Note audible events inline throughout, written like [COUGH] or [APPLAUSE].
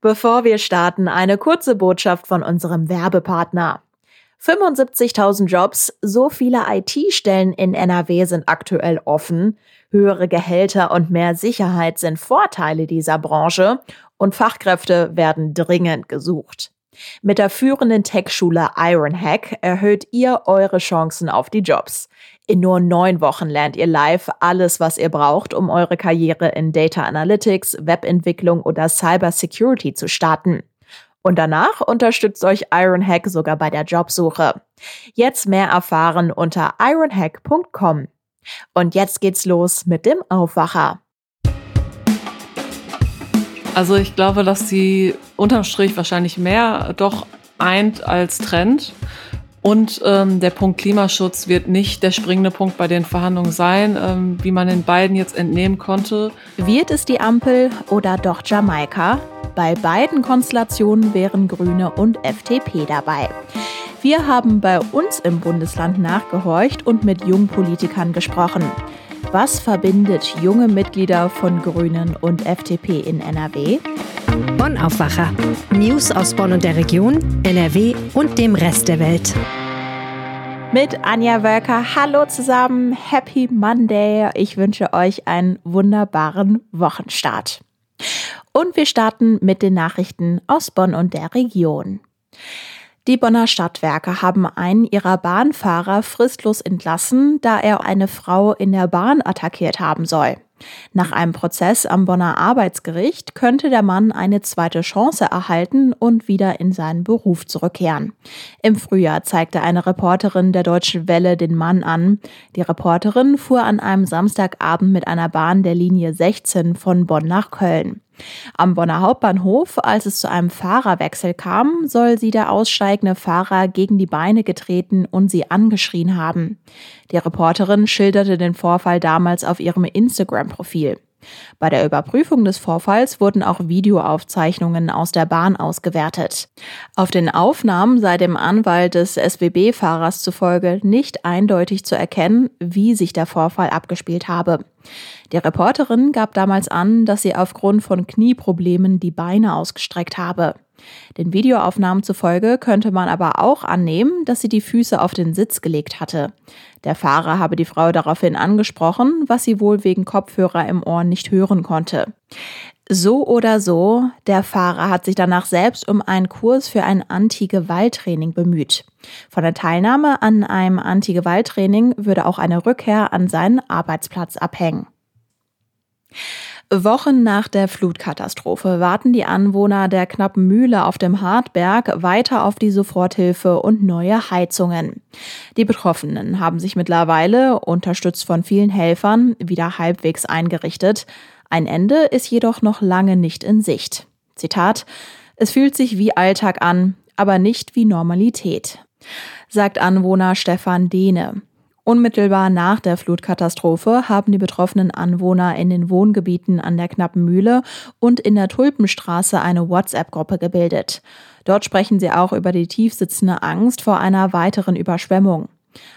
Bevor wir starten, eine kurze Botschaft von unserem Werbepartner. 75.000 Jobs, so viele IT-Stellen in NRW sind aktuell offen. Höhere Gehälter und mehr Sicherheit sind Vorteile dieser Branche und Fachkräfte werden dringend gesucht. Mit der führenden Tech-Schule Ironhack erhöht ihr eure Chancen auf die Jobs. In nur neun Wochen lernt ihr live alles, was ihr braucht, um eure Karriere in Data Analytics, Webentwicklung oder Cyber Security zu starten. Und danach unterstützt euch Ironhack sogar bei der Jobsuche. Jetzt mehr erfahren unter ironhack.com. Und jetzt geht's los mit dem Aufwacher. Also ich glaube, dass sie unterm Strich wahrscheinlich mehr doch eint als Trend. Und ähm, der Punkt Klimaschutz wird nicht der springende Punkt bei den Verhandlungen sein, ähm, wie man den beiden jetzt entnehmen konnte. Wird es die Ampel oder doch Jamaika? Bei beiden Konstellationen wären Grüne und FDP dabei. Wir haben bei uns im Bundesland nachgehorcht und mit Jungpolitikern gesprochen. Was verbindet junge Mitglieder von Grünen und FDP in NRW? Bonn Aufwacher. News aus Bonn und der Region, NRW und dem Rest der Welt. Mit Anja Wölker. Hallo zusammen. Happy Monday. Ich wünsche euch einen wunderbaren Wochenstart. Und wir starten mit den Nachrichten aus Bonn und der Region. Die Bonner Stadtwerke haben einen ihrer Bahnfahrer fristlos entlassen, da er eine Frau in der Bahn attackiert haben soll. Nach einem Prozess am Bonner Arbeitsgericht könnte der Mann eine zweite Chance erhalten und wieder in seinen Beruf zurückkehren. Im Frühjahr zeigte eine Reporterin der Deutschen Welle den Mann an. Die Reporterin fuhr an einem Samstagabend mit einer Bahn der Linie 16 von Bonn nach Köln. Am Bonner Hauptbahnhof, als es zu einem Fahrerwechsel kam, soll sie der aussteigende Fahrer gegen die Beine getreten und sie angeschrien haben. Die Reporterin schilderte den Vorfall damals auf ihrem Instagram-Profil. Bei der Überprüfung des Vorfalls wurden auch Videoaufzeichnungen aus der Bahn ausgewertet. Auf den Aufnahmen sei dem Anwalt des SWB-Fahrers zufolge nicht eindeutig zu erkennen, wie sich der Vorfall abgespielt habe. Die Reporterin gab damals an, dass sie aufgrund von Knieproblemen die Beine ausgestreckt habe. Den Videoaufnahmen zufolge könnte man aber auch annehmen, dass sie die Füße auf den Sitz gelegt hatte. Der Fahrer habe die Frau daraufhin angesprochen, was sie wohl wegen Kopfhörer im Ohr nicht hören konnte. So oder so, der Fahrer hat sich danach selbst um einen Kurs für ein Anti-Gewalt-Training bemüht. Von der Teilnahme an einem Anti-Gewalt-Training würde auch eine Rückkehr an seinen Arbeitsplatz abhängen. Wochen nach der Flutkatastrophe warten die Anwohner der knappen Mühle auf dem Hartberg weiter auf die Soforthilfe und neue Heizungen. Die Betroffenen haben sich mittlerweile, unterstützt von vielen Helfern, wieder halbwegs eingerichtet. Ein Ende ist jedoch noch lange nicht in Sicht. Zitat Es fühlt sich wie Alltag an, aber nicht wie Normalität, sagt Anwohner Stefan Dehne. Unmittelbar nach der Flutkatastrophe haben die betroffenen Anwohner in den Wohngebieten an der Knappen Mühle und in der Tulpenstraße eine WhatsApp-Gruppe gebildet. Dort sprechen sie auch über die tiefsitzende Angst vor einer weiteren Überschwemmung.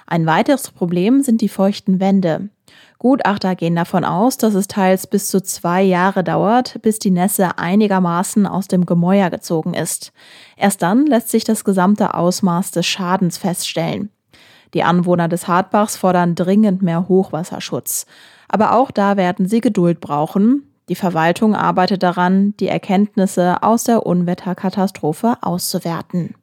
Ein weiteres Problem sind die feuchten Wände. Gutachter gehen davon aus, dass es teils bis zu zwei Jahre dauert, bis die Nässe einigermaßen aus dem Gemäuer gezogen ist. Erst dann lässt sich das gesamte Ausmaß des Schadens feststellen. Die Anwohner des Hartbachs fordern dringend mehr Hochwasserschutz. Aber auch da werden sie Geduld brauchen. Die Verwaltung arbeitet daran, die Erkenntnisse aus der Unwetterkatastrophe auszuwerten.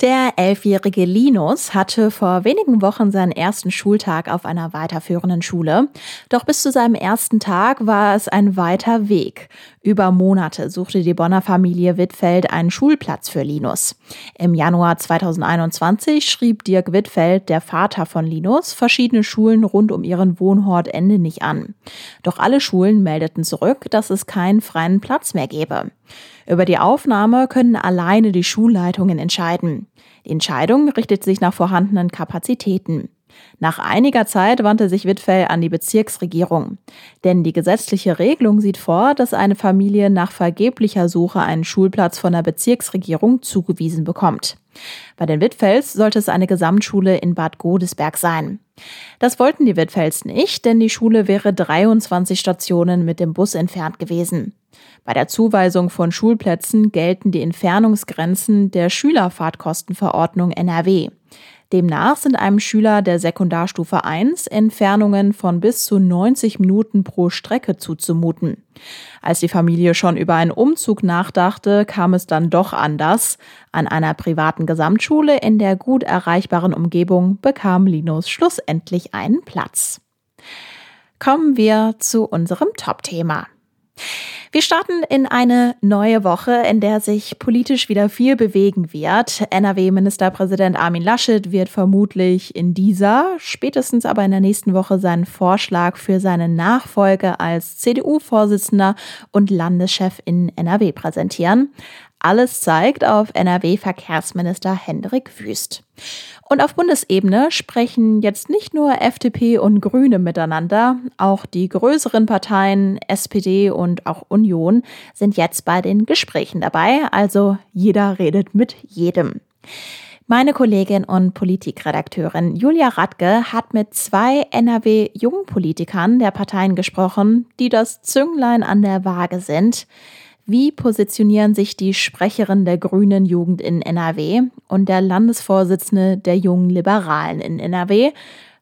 Der elfjährige Linus hatte vor wenigen Wochen seinen ersten Schultag auf einer weiterführenden Schule. Doch bis zu seinem ersten Tag war es ein weiter Weg. Über Monate suchte die Bonner Familie Wittfeld einen Schulplatz für Linus. Im Januar 2021 schrieb Dirk Wittfeld, der Vater von Linus, verschiedene Schulen rund um ihren Wohnort Ende nicht an. Doch alle Schulen meldeten zurück, dass es keinen freien Platz mehr gebe. Über die Aufnahme können alleine die Schulleitungen entscheiden. Die Entscheidung richtet sich nach vorhandenen Kapazitäten. Nach einiger Zeit wandte sich Wittfell an die Bezirksregierung. Denn die gesetzliche Regelung sieht vor, dass eine Familie nach vergeblicher Suche einen Schulplatz von der Bezirksregierung zugewiesen bekommt. Bei den Wittfells sollte es eine Gesamtschule in Bad Godesberg sein. Das wollten die Wittfells nicht, denn die Schule wäre 23 Stationen mit dem Bus entfernt gewesen. Bei der Zuweisung von Schulplätzen gelten die Entfernungsgrenzen der Schülerfahrtkostenverordnung NRW. Demnach sind einem Schüler der Sekundarstufe 1 Entfernungen von bis zu 90 Minuten pro Strecke zuzumuten. Als die Familie schon über einen Umzug nachdachte, kam es dann doch anders. An einer privaten Gesamtschule in der gut erreichbaren Umgebung bekam Linus schlussendlich einen Platz. Kommen wir zu unserem Top-Thema. Wir starten in eine neue Woche, in der sich politisch wieder viel bewegen wird. NRW-Ministerpräsident Armin Laschet wird vermutlich in dieser, spätestens aber in der nächsten Woche seinen Vorschlag für seine Nachfolge als CDU-Vorsitzender und Landeschef in NRW präsentieren. Alles zeigt auf NRW-Verkehrsminister Hendrik Wüst. Und auf Bundesebene sprechen jetzt nicht nur FDP und Grüne miteinander, auch die größeren Parteien SPD und auch Union sind jetzt bei den Gesprächen dabei, also jeder redet mit jedem. Meine Kollegin und Politikredakteurin Julia Radke hat mit zwei NRW-Jungpolitikern der Parteien gesprochen, die das Zünglein an der Waage sind. Wie positionieren sich die Sprecherin der Grünen Jugend in NRW und der Landesvorsitzende der Jungen Liberalen in NRW?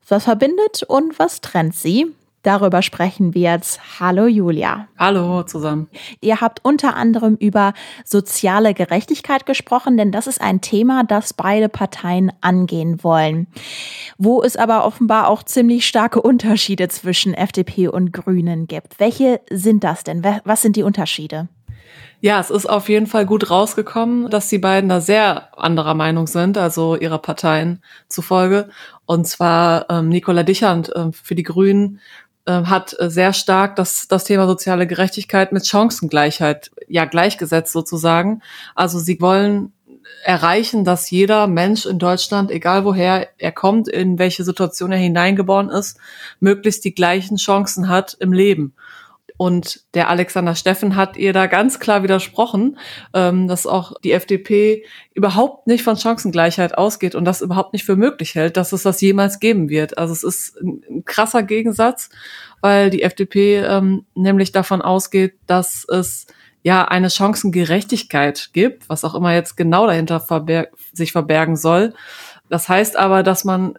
Was verbindet und was trennt sie? Darüber sprechen wir jetzt. Hallo Julia. Hallo zusammen. Ihr habt unter anderem über soziale Gerechtigkeit gesprochen, denn das ist ein Thema, das beide Parteien angehen wollen. Wo es aber offenbar auch ziemlich starke Unterschiede zwischen FDP und Grünen gibt. Welche sind das denn? Was sind die Unterschiede? Ja, es ist auf jeden Fall gut rausgekommen, dass die beiden da sehr anderer Meinung sind, also ihrer Parteien zufolge. Und zwar ähm, Nicola Dichand äh, für die Grünen äh, hat sehr stark das, das Thema soziale Gerechtigkeit mit Chancengleichheit ja gleichgesetzt sozusagen. Also sie wollen erreichen, dass jeder Mensch in Deutschland, egal woher er kommt, in welche Situation er hineingeboren ist, möglichst die gleichen Chancen hat im Leben. Und der Alexander Steffen hat ihr da ganz klar widersprochen, ähm, dass auch die FDP überhaupt nicht von Chancengleichheit ausgeht und das überhaupt nicht für möglich hält, dass es das jemals geben wird. Also es ist ein krasser Gegensatz, weil die FDP ähm, nämlich davon ausgeht, dass es ja eine Chancengerechtigkeit gibt, was auch immer jetzt genau dahinter verberg sich verbergen soll. Das heißt aber, dass man äh,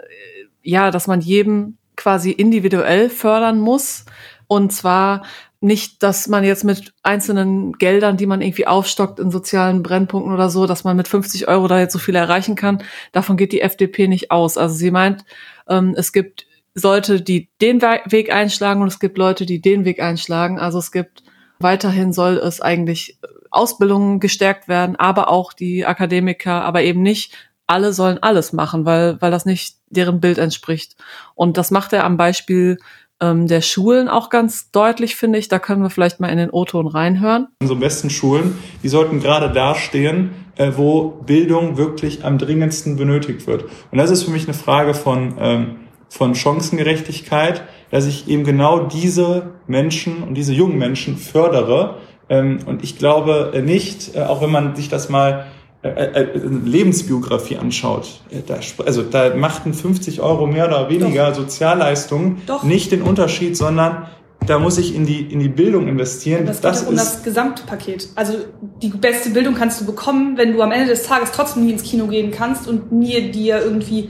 ja, dass man jedem quasi individuell fördern muss. Und zwar nicht, dass man jetzt mit einzelnen Geldern, die man irgendwie aufstockt in sozialen Brennpunkten oder so, dass man mit 50 Euro da jetzt so viel erreichen kann. Davon geht die FDP nicht aus. Also sie meint, ähm, es gibt Leute, die den Weg einschlagen und es gibt Leute, die den Weg einschlagen. Also es gibt weiterhin soll es eigentlich Ausbildungen gestärkt werden, aber auch die Akademiker, aber eben nicht alle sollen alles machen, weil, weil das nicht deren Bild entspricht. Und das macht er am Beispiel ähm, der Schulen auch ganz deutlich, finde ich. Da können wir vielleicht mal in den O-Ton reinhören. Unsere besten Schulen, die sollten gerade da stehen, äh, wo Bildung wirklich am dringendsten benötigt wird. Und das ist für mich eine Frage von, ähm, von Chancengerechtigkeit, dass ich eben genau diese Menschen und diese jungen Menschen fördere. Ähm, und ich glaube nicht, äh, auch wenn man sich das mal Lebensbiografie anschaut, da, also da machten 50 Euro mehr oder weniger Doch. Sozialleistungen Doch. nicht den Unterschied, sondern da muss ich in die, in die Bildung investieren. Das, das geht um das Gesamtpaket. Also die beste Bildung kannst du bekommen, wenn du am Ende des Tages trotzdem nie ins Kino gehen kannst und nie dir irgendwie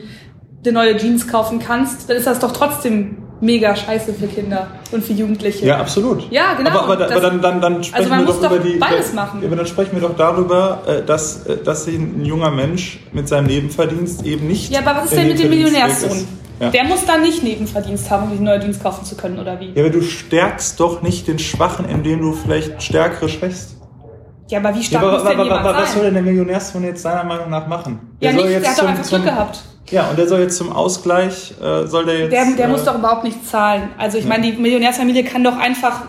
eine neue Jeans kaufen kannst, dann ist das doch trotzdem mega scheiße für Kinder und für Jugendliche. Ja, absolut. Ja, genau. Aber, aber, das, aber dann, dann, dann sprechen also wir doch, doch über die. Beides machen. Aber dann sprechen wir doch darüber, äh, dass, äh, dass sich ein junger Mensch mit seinem Nebenverdienst eben nicht. Ja, aber was ist denn mit dem Millionärssohn? Ja. Der muss da nicht Nebenverdienst haben, um sich neue Dienst kaufen zu können, oder wie? Ja, aber du stärkst doch nicht den Schwachen, indem du vielleicht Stärkere schwächst. Ja, aber wie stark ja, aber, muss denn aber, jemand aber, Was soll denn der Millionärssohn jetzt seiner Meinung nach machen? Der ja, nichts, der hat doch einfach Glück gehabt. Ja, und der soll jetzt zum Ausgleich, äh, soll der jetzt... Der, der äh, muss doch überhaupt nichts zahlen. Also ich ja. meine, die Millionärsfamilie kann doch einfach,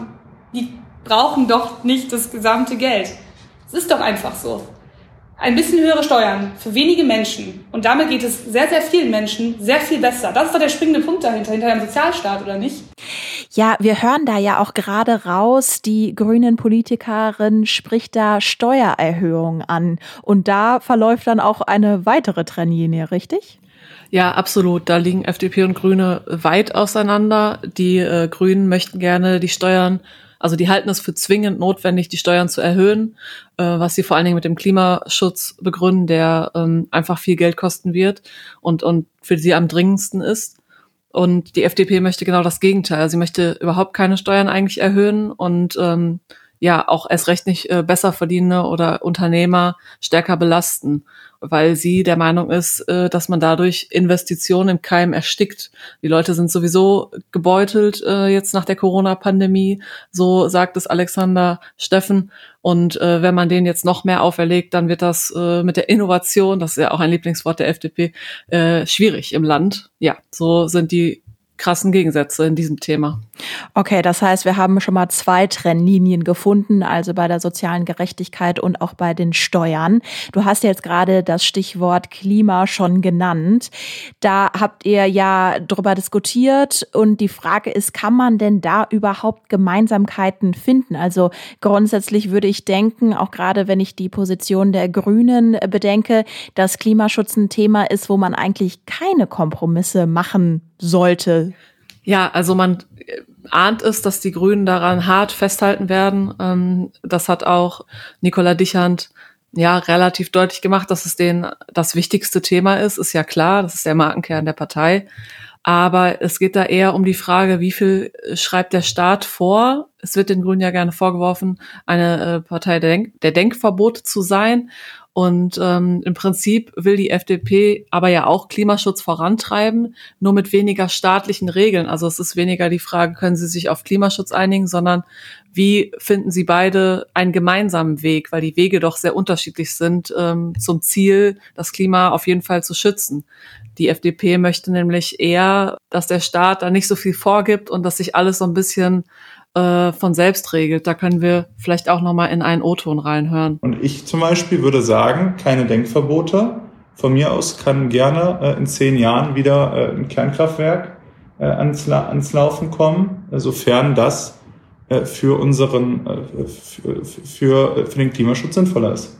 die brauchen doch nicht das gesamte Geld. Es ist doch einfach so. ein bisschen höhere Steuern für wenige Menschen und damit geht es sehr, sehr vielen Menschen sehr viel besser. Das ist doch der springende Punkt dahinter, hinter dem Sozialstaat, oder nicht? Ja, wir hören da ja auch gerade raus, die grünen Politikerin spricht da Steuererhöhungen an. Und da verläuft dann auch eine weitere Trennlinie, richtig? Ja, absolut. Da liegen FDP und Grüne weit auseinander. Die äh, Grünen möchten gerne die Steuern, also die halten es für zwingend notwendig, die Steuern zu erhöhen, äh, was sie vor allen Dingen mit dem Klimaschutz begründen, der ähm, einfach viel Geld kosten wird und, und für sie am dringendsten ist. Und die FDP möchte genau das Gegenteil. Sie möchte überhaupt keine Steuern eigentlich erhöhen und ähm, ja auch erst recht nicht äh, besser verdienende oder Unternehmer stärker belasten, weil sie der Meinung ist, äh, dass man dadurch Investitionen im Keim erstickt. Die Leute sind sowieso gebeutelt äh, jetzt nach der Corona-Pandemie, so sagt es Alexander Steffen. Und äh, wenn man denen jetzt noch mehr auferlegt, dann wird das äh, mit der Innovation, das ist ja auch ein Lieblingswort der FDP, äh, schwierig im Land. Ja, so sind die krassen Gegensätze in diesem Thema. Okay, das heißt, wir haben schon mal zwei Trennlinien gefunden, also bei der sozialen Gerechtigkeit und auch bei den Steuern. Du hast jetzt gerade das Stichwort Klima schon genannt. Da habt ihr ja drüber diskutiert und die Frage ist, kann man denn da überhaupt Gemeinsamkeiten finden? Also grundsätzlich würde ich denken, auch gerade wenn ich die Position der Grünen bedenke, dass Klimaschutz ein Thema ist, wo man eigentlich keine Kompromisse machen sollte. Ja, also man ahnt es, dass die Grünen daran hart festhalten werden. Ähm, das hat auch Nicola Dichand ja relativ deutlich gemacht, dass es denen das wichtigste Thema ist. Ist ja klar, das ist der Markenkern der Partei. Aber es geht da eher um die Frage, wie viel schreibt der Staat vor? Es wird den Grünen ja gerne vorgeworfen, eine äh, Partei der, Denk der Denkverbote zu sein. Und ähm, im Prinzip will die FDP aber ja auch Klimaschutz vorantreiben, nur mit weniger staatlichen Regeln. Also es ist weniger die Frage, können sie sich auf Klimaschutz einigen, sondern wie finden sie beide einen gemeinsamen Weg, weil die Wege doch sehr unterschiedlich sind ähm, zum Ziel, das Klima auf jeden Fall zu schützen. Die FDP möchte nämlich eher, dass der Staat da nicht so viel vorgibt und dass sich alles so ein bisschen äh, von selbst regelt. Da können wir vielleicht auch noch mal in einen O-Ton reinhören. Und ich zum Beispiel würde sagen, keine Denkverbote. Von mir aus kann gerne äh, in zehn Jahren wieder äh, ein Kernkraftwerk äh, ans, La ans Laufen kommen, sofern das äh, für unseren, für, für, für den Klimaschutz sinnvoller ist.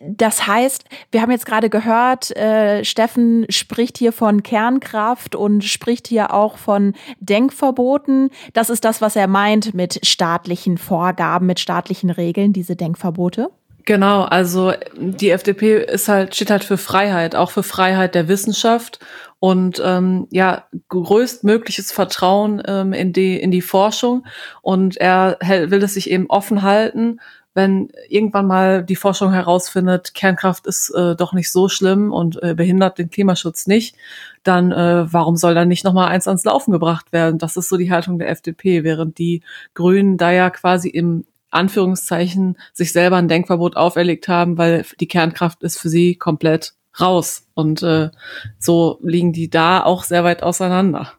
Das heißt, wir haben jetzt gerade gehört, äh, Steffen spricht hier von Kernkraft und spricht hier auch von Denkverboten. Das ist das, was er meint mit staatlichen Vorgaben, mit staatlichen Regeln, diese Denkverbote. Genau, also die FDP ist halt, steht halt für Freiheit, auch für Freiheit der Wissenschaft und ähm, ja, größtmögliches Vertrauen ähm, in, die, in die Forschung. Und er will es sich eben offen halten wenn irgendwann mal die Forschung herausfindet, Kernkraft ist äh, doch nicht so schlimm und äh, behindert den Klimaschutz nicht, dann äh, warum soll dann nicht nochmal eins ans Laufen gebracht werden? Das ist so die Haltung der FDP, während die Grünen da ja quasi im Anführungszeichen sich selber ein Denkverbot auferlegt haben, weil die Kernkraft ist für sie komplett raus. Und äh, so liegen die da auch sehr weit auseinander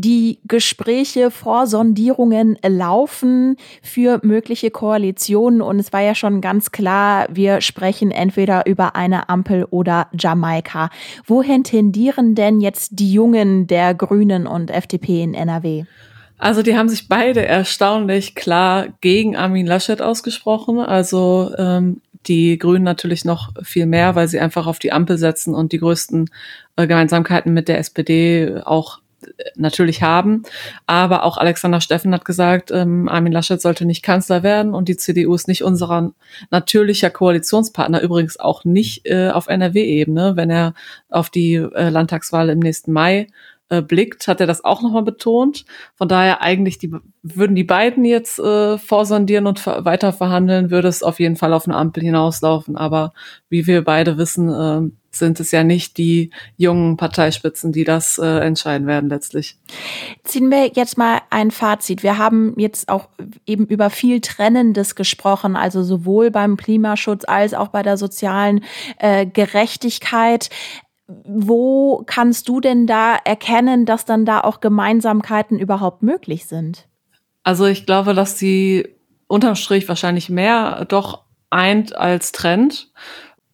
die Gespräche, Vorsondierungen laufen für mögliche Koalitionen und es war ja schon ganz klar, wir sprechen entweder über eine Ampel oder Jamaika. Wohin tendieren denn jetzt die Jungen der Grünen und FDP in NRW? Also die haben sich beide erstaunlich klar gegen Armin Laschet ausgesprochen. Also ähm, die Grünen natürlich noch viel mehr, weil sie einfach auf die Ampel setzen und die größten äh, Gemeinsamkeiten mit der SPD auch natürlich haben. Aber auch Alexander Steffen hat gesagt, ähm, Armin Laschet sollte nicht Kanzler werden und die CDU ist nicht unser natürlicher Koalitionspartner, übrigens auch nicht äh, auf NRW-Ebene. Wenn er auf die äh, Landtagswahl im nächsten Mai äh, blickt, hat er das auch nochmal betont. Von daher eigentlich die, würden die beiden jetzt äh, vorsondieren und weiter verhandeln, würde es auf jeden Fall auf eine Ampel hinauslaufen. Aber wie wir beide wissen, äh, sind es ja nicht die jungen Parteispitzen, die das äh, entscheiden werden letztlich. Ziehen wir jetzt mal ein Fazit. Wir haben jetzt auch eben über viel Trennendes gesprochen, also sowohl beim Klimaschutz als auch bei der sozialen äh, Gerechtigkeit. Wo kannst du denn da erkennen, dass dann da auch Gemeinsamkeiten überhaupt möglich sind? Also ich glaube, dass sie unterm Strich wahrscheinlich mehr doch eint als trennt.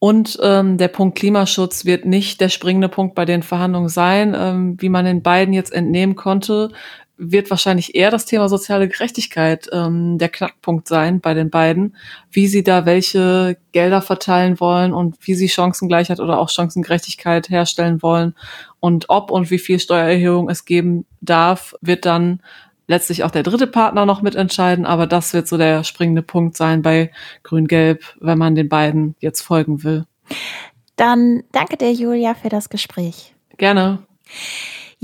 Und ähm, der Punkt Klimaschutz wird nicht der springende Punkt bei den Verhandlungen sein, ähm, wie man den beiden jetzt entnehmen konnte wird wahrscheinlich eher das Thema soziale Gerechtigkeit ähm, der Knackpunkt sein bei den beiden, wie sie da welche Gelder verteilen wollen und wie sie Chancengleichheit oder auch Chancengerechtigkeit herstellen wollen und ob und wie viel Steuererhöhung es geben darf, wird dann letztlich auch der dritte Partner noch mitentscheiden, aber das wird so der springende Punkt sein bei Grün-Gelb, wenn man den beiden jetzt folgen will. Dann danke dir, Julia, für das Gespräch. Gerne.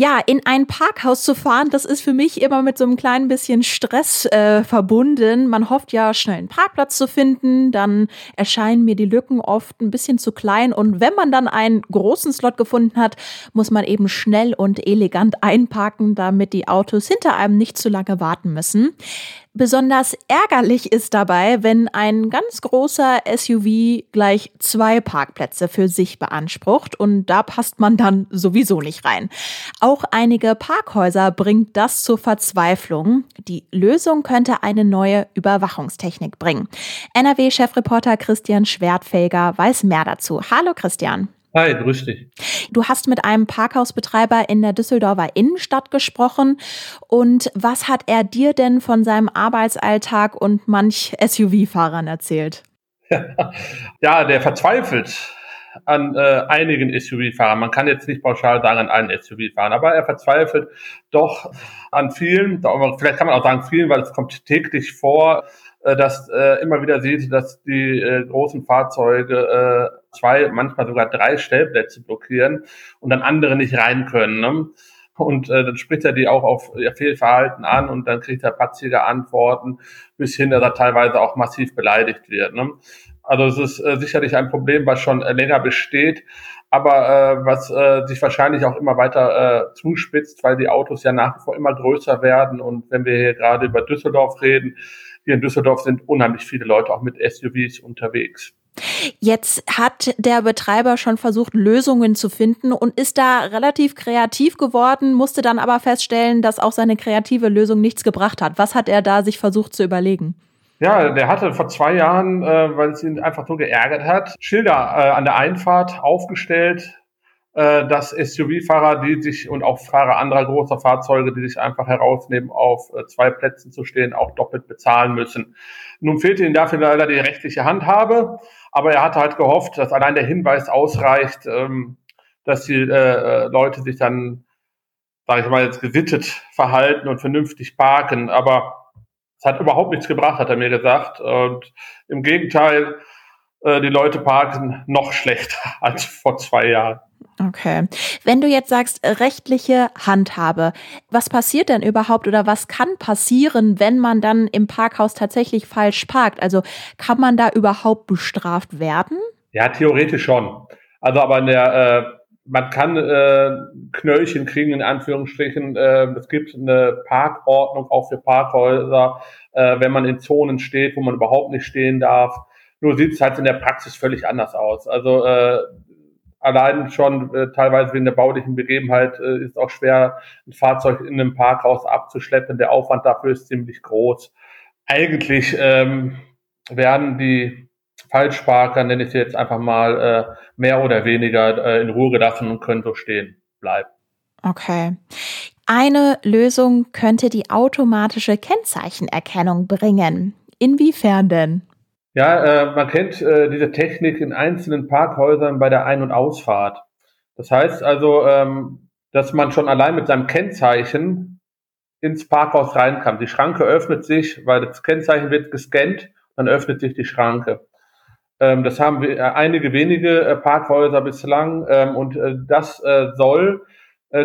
Ja, in ein Parkhaus zu fahren, das ist für mich immer mit so einem kleinen bisschen Stress äh, verbunden. Man hofft ja, schnell einen Parkplatz zu finden, dann erscheinen mir die Lücken oft ein bisschen zu klein und wenn man dann einen großen Slot gefunden hat, muss man eben schnell und elegant einparken, damit die Autos hinter einem nicht zu lange warten müssen. Besonders ärgerlich ist dabei, wenn ein ganz großer SUV gleich zwei Parkplätze für sich beansprucht und da passt man dann sowieso nicht rein. Auch einige Parkhäuser bringt das zur Verzweiflung. Die Lösung könnte eine neue Überwachungstechnik bringen. NRW-Chefreporter Christian Schwertfelger weiß mehr dazu. Hallo Christian. Hi, grüß dich. Du hast mit einem Parkhausbetreiber in der Düsseldorfer Innenstadt gesprochen. Und was hat er dir denn von seinem Arbeitsalltag und manch SUV-Fahrern erzählt? [LAUGHS] Ja, der verzweifelt an äh, einigen SUV-Fahrern. Man kann jetzt nicht pauschal sagen an allen SUV-Fahrern, aber er verzweifelt doch an vielen, vielleicht kann man auch sagen vielen, weil es kommt täglich vor, äh, dass äh, immer wieder sieht, dass die äh, großen Fahrzeuge äh, zwei, manchmal sogar drei Stellplätze blockieren und dann andere nicht rein können. Ne? Und äh, dann spricht er die auch auf ihr Fehlverhalten an und dann kriegt er patzige Antworten, bis hin, dass er teilweise auch massiv beleidigt wird. Ne? Also es ist äh, sicherlich ein Problem, was schon äh, länger besteht, aber äh, was äh, sich wahrscheinlich auch immer weiter äh, zuspitzt, weil die Autos ja nach wie vor immer größer werden. Und wenn wir hier gerade über Düsseldorf reden, hier in Düsseldorf sind unheimlich viele Leute auch mit SUVs unterwegs. Jetzt hat der Betreiber schon versucht, Lösungen zu finden und ist da relativ kreativ geworden, musste dann aber feststellen, dass auch seine kreative Lösung nichts gebracht hat. Was hat er da sich versucht zu überlegen? Ja, der hatte vor zwei Jahren, äh, weil es ihn einfach nur geärgert hat, Schilder äh, an der Einfahrt aufgestellt, äh, dass SUV-Fahrer, die sich und auch Fahrer anderer großer Fahrzeuge, die sich einfach herausnehmen, auf äh, zwei Plätzen zu stehen, auch doppelt bezahlen müssen. Nun fehlte ihm dafür leider die rechtliche Handhabe, aber er hatte halt gehofft, dass allein der Hinweis ausreicht, ähm, dass die äh, äh Leute sich dann, sage ich mal, jetzt gesittet verhalten und vernünftig parken. Aber es hat überhaupt nichts gebracht, hat er mir gesagt. Und im Gegenteil, die Leute parken noch schlechter [LAUGHS] als vor zwei Jahren. Okay. Wenn du jetzt sagst, rechtliche Handhabe, was passiert denn überhaupt oder was kann passieren, wenn man dann im Parkhaus tatsächlich falsch parkt? Also kann man da überhaupt bestraft werden? Ja, theoretisch schon. Also aber in der äh, man kann äh, Knöllchen kriegen, in Anführungsstrichen. Äh, es gibt eine Parkordnung auch für Parkhäuser, äh, wenn man in Zonen steht, wo man überhaupt nicht stehen darf. Nur sieht es halt in der Praxis völlig anders aus. Also äh, allein schon äh, teilweise wegen der baulichen Begebenheit äh, ist auch schwer, ein Fahrzeug in einem Parkhaus abzuschleppen. Der Aufwand dafür ist ziemlich groß. Eigentlich ähm, werden die Falschparker, nenne ich sie jetzt einfach mal, äh, mehr oder weniger äh, in Ruhe gelassen und können so stehen bleiben. Okay. Eine Lösung könnte die automatische Kennzeichenerkennung bringen. Inwiefern denn? Ja, äh, man kennt äh, diese Technik in einzelnen Parkhäusern bei der Ein- und Ausfahrt. Das heißt also, ähm, dass man schon allein mit seinem Kennzeichen ins Parkhaus rein kann. Die Schranke öffnet sich, weil das Kennzeichen wird gescannt, dann öffnet sich die Schranke. Ähm, das haben wir, äh, einige wenige äh, Parkhäuser bislang ähm, und äh, das soll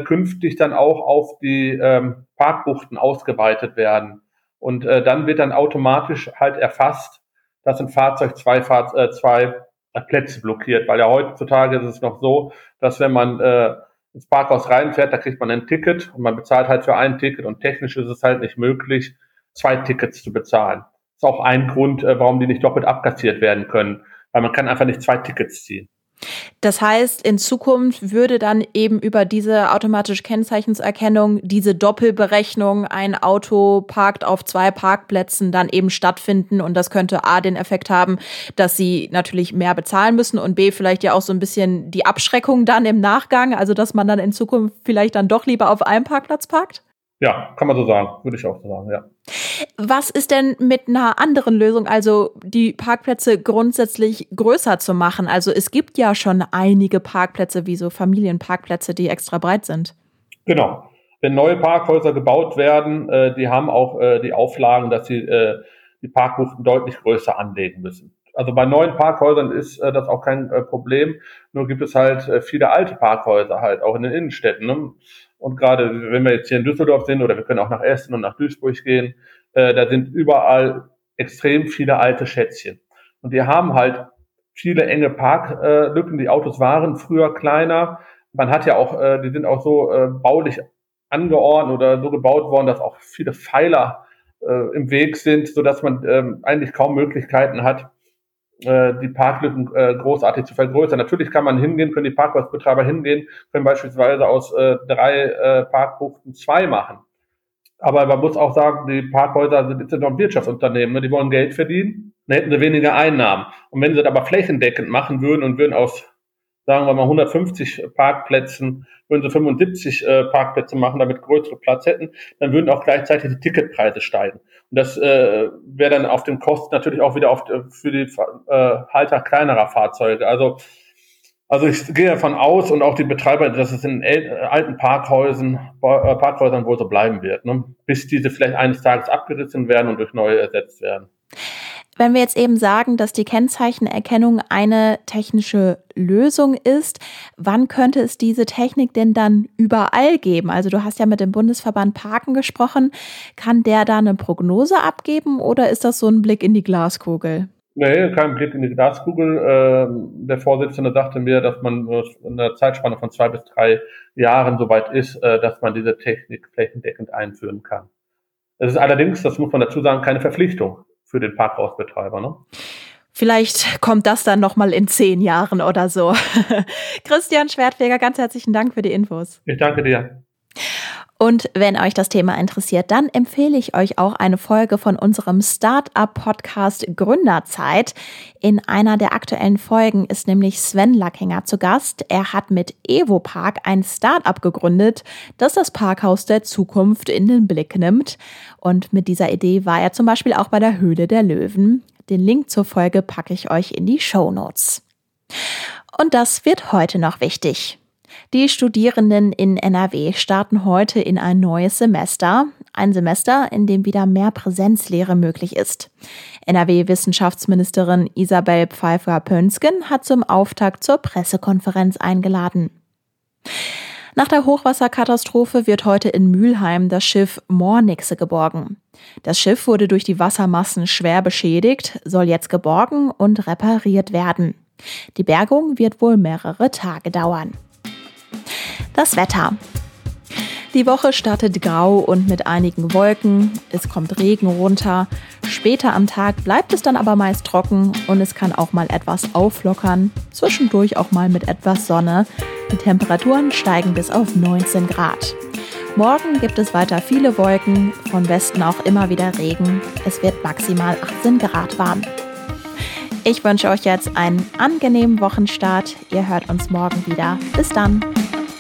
künftig dann auch auf die ähm, Parkbuchten ausgeweitet werden. Und dann wird dann automatisch halt erfasst, dass ein Fahrzeug zwei, Fahr äh, zwei Plätze blockiert. Weil ja heutzutage ist es noch so, dass wenn man äh, ins Parkhaus reinfährt, da kriegt man ein Ticket und man bezahlt halt für ein Ticket und technisch ist es halt nicht möglich, zwei Tickets zu bezahlen ist auch ein Grund, äh, warum die nicht doppelt abkassiert werden können, weil man kann einfach nicht zwei Tickets ziehen. Das heißt, in Zukunft würde dann eben über diese automatische Kennzeichенserkennung diese Doppelberechnung, ein Auto parkt auf zwei Parkplätzen, dann eben stattfinden. Und das könnte A den Effekt haben, dass sie natürlich mehr bezahlen müssen und B vielleicht ja auch so ein bisschen die Abschreckung dann im Nachgang, also dass man dann in Zukunft vielleicht dann doch lieber auf einem Parkplatz parkt? Ja, kann man so sagen, würde ich auch so sagen, ja. Was ist denn mit einer anderen Lösung, also die Parkplätze grundsätzlich größer zu machen? Also es gibt ja schon einige Parkplätze, wie so Familienparkplätze, die extra breit sind. Genau. Wenn neue Parkhäuser gebaut werden, äh, die haben auch äh, die Auflagen, dass sie äh, die Parkbuchten deutlich größer anlegen müssen. Also bei neuen Parkhäusern ist äh, das auch kein äh, Problem. Nur gibt es halt äh, viele alte Parkhäuser halt, auch in den Innenstädten. Ne? Und gerade wenn wir jetzt hier in Düsseldorf sind oder wir können auch nach Essen und nach Duisburg gehen, äh, da sind überall extrem viele alte Schätzchen. Und die haben halt viele enge Parklücken. Die Autos waren früher kleiner. Man hat ja auch, äh, die sind auch so äh, baulich angeordnet oder so gebaut worden, dass auch viele Pfeiler äh, im Weg sind, so dass man ähm, eigentlich kaum Möglichkeiten hat, die Parklücken äh, großartig zu vergrößern. Natürlich kann man hingehen, können die Parkhausbetreiber hingehen, können beispielsweise aus äh, drei äh, Parkbuchten zwei machen. Aber man muss auch sagen, die Parkhäuser sind jetzt noch Wirtschaftsunternehmen, ne? die wollen Geld verdienen, dann hätten sie weniger Einnahmen. Und wenn sie das aber flächendeckend machen würden und würden aus, sagen wir mal, 150 Parkplätzen, würden sie 75 äh, Parkplätze machen, damit größere Platz hätten, dann würden auch gleichzeitig die Ticketpreise steigen. Und das äh, wäre dann auf den Kosten natürlich auch wieder auf, für die äh, Halter kleinerer Fahrzeuge. Also also ich gehe davon aus und auch die Betreiber, dass es in alten Parkhäusern, äh, Parkhäusern wohl so bleiben wird, ne? bis diese vielleicht eines Tages abgerissen werden und durch neue ersetzt werden. Wenn wir jetzt eben sagen, dass die Kennzeichenerkennung eine technische Lösung ist, wann könnte es diese Technik denn dann überall geben? Also du hast ja mit dem Bundesverband Parken gesprochen. Kann der da eine Prognose abgeben oder ist das so ein Blick in die Glaskugel? Nee, kein Blick in die Glaskugel. Ähm, der Vorsitzende sagte mir, dass man in einer Zeitspanne von zwei bis drei Jahren soweit ist, äh, dass man diese Technik flächendeckend einführen kann. Es ist allerdings, das muss man dazu sagen, keine Verpflichtung für den Parkhausbetreiber. Ne? Vielleicht kommt das dann nochmal in zehn Jahren oder so. [LAUGHS] Christian Schwertfeger, ganz herzlichen Dank für die Infos. Ich danke dir. Und wenn euch das Thema interessiert, dann empfehle ich euch auch eine Folge von unserem Startup-Podcast Gründerzeit. In einer der aktuellen Folgen ist nämlich Sven Lackinger zu Gast. Er hat mit Evo Park ein Startup gegründet, das das Parkhaus der Zukunft in den Blick nimmt. Und mit dieser Idee war er zum Beispiel auch bei der Höhle der Löwen. Den Link zur Folge packe ich euch in die Show Notes. Und das wird heute noch wichtig. Die Studierenden in NRW starten heute in ein neues Semester. Ein Semester, in dem wieder mehr Präsenzlehre möglich ist. NRW-Wissenschaftsministerin Isabel Pfeiffer-Pönsken hat zum Auftakt zur Pressekonferenz eingeladen. Nach der Hochwasserkatastrophe wird heute in Mülheim das Schiff Mornixe geborgen. Das Schiff wurde durch die Wassermassen schwer beschädigt, soll jetzt geborgen und repariert werden. Die Bergung wird wohl mehrere Tage dauern. Das Wetter. Die Woche startet grau und mit einigen Wolken. Es kommt Regen runter. Später am Tag bleibt es dann aber meist trocken und es kann auch mal etwas auflockern. Zwischendurch auch mal mit etwas Sonne. Die Temperaturen steigen bis auf 19 Grad. Morgen gibt es weiter viele Wolken, von Westen auch immer wieder Regen. Es wird maximal 18 Grad warm. Ich wünsche euch jetzt einen angenehmen Wochenstart. Ihr hört uns morgen wieder. Bis dann.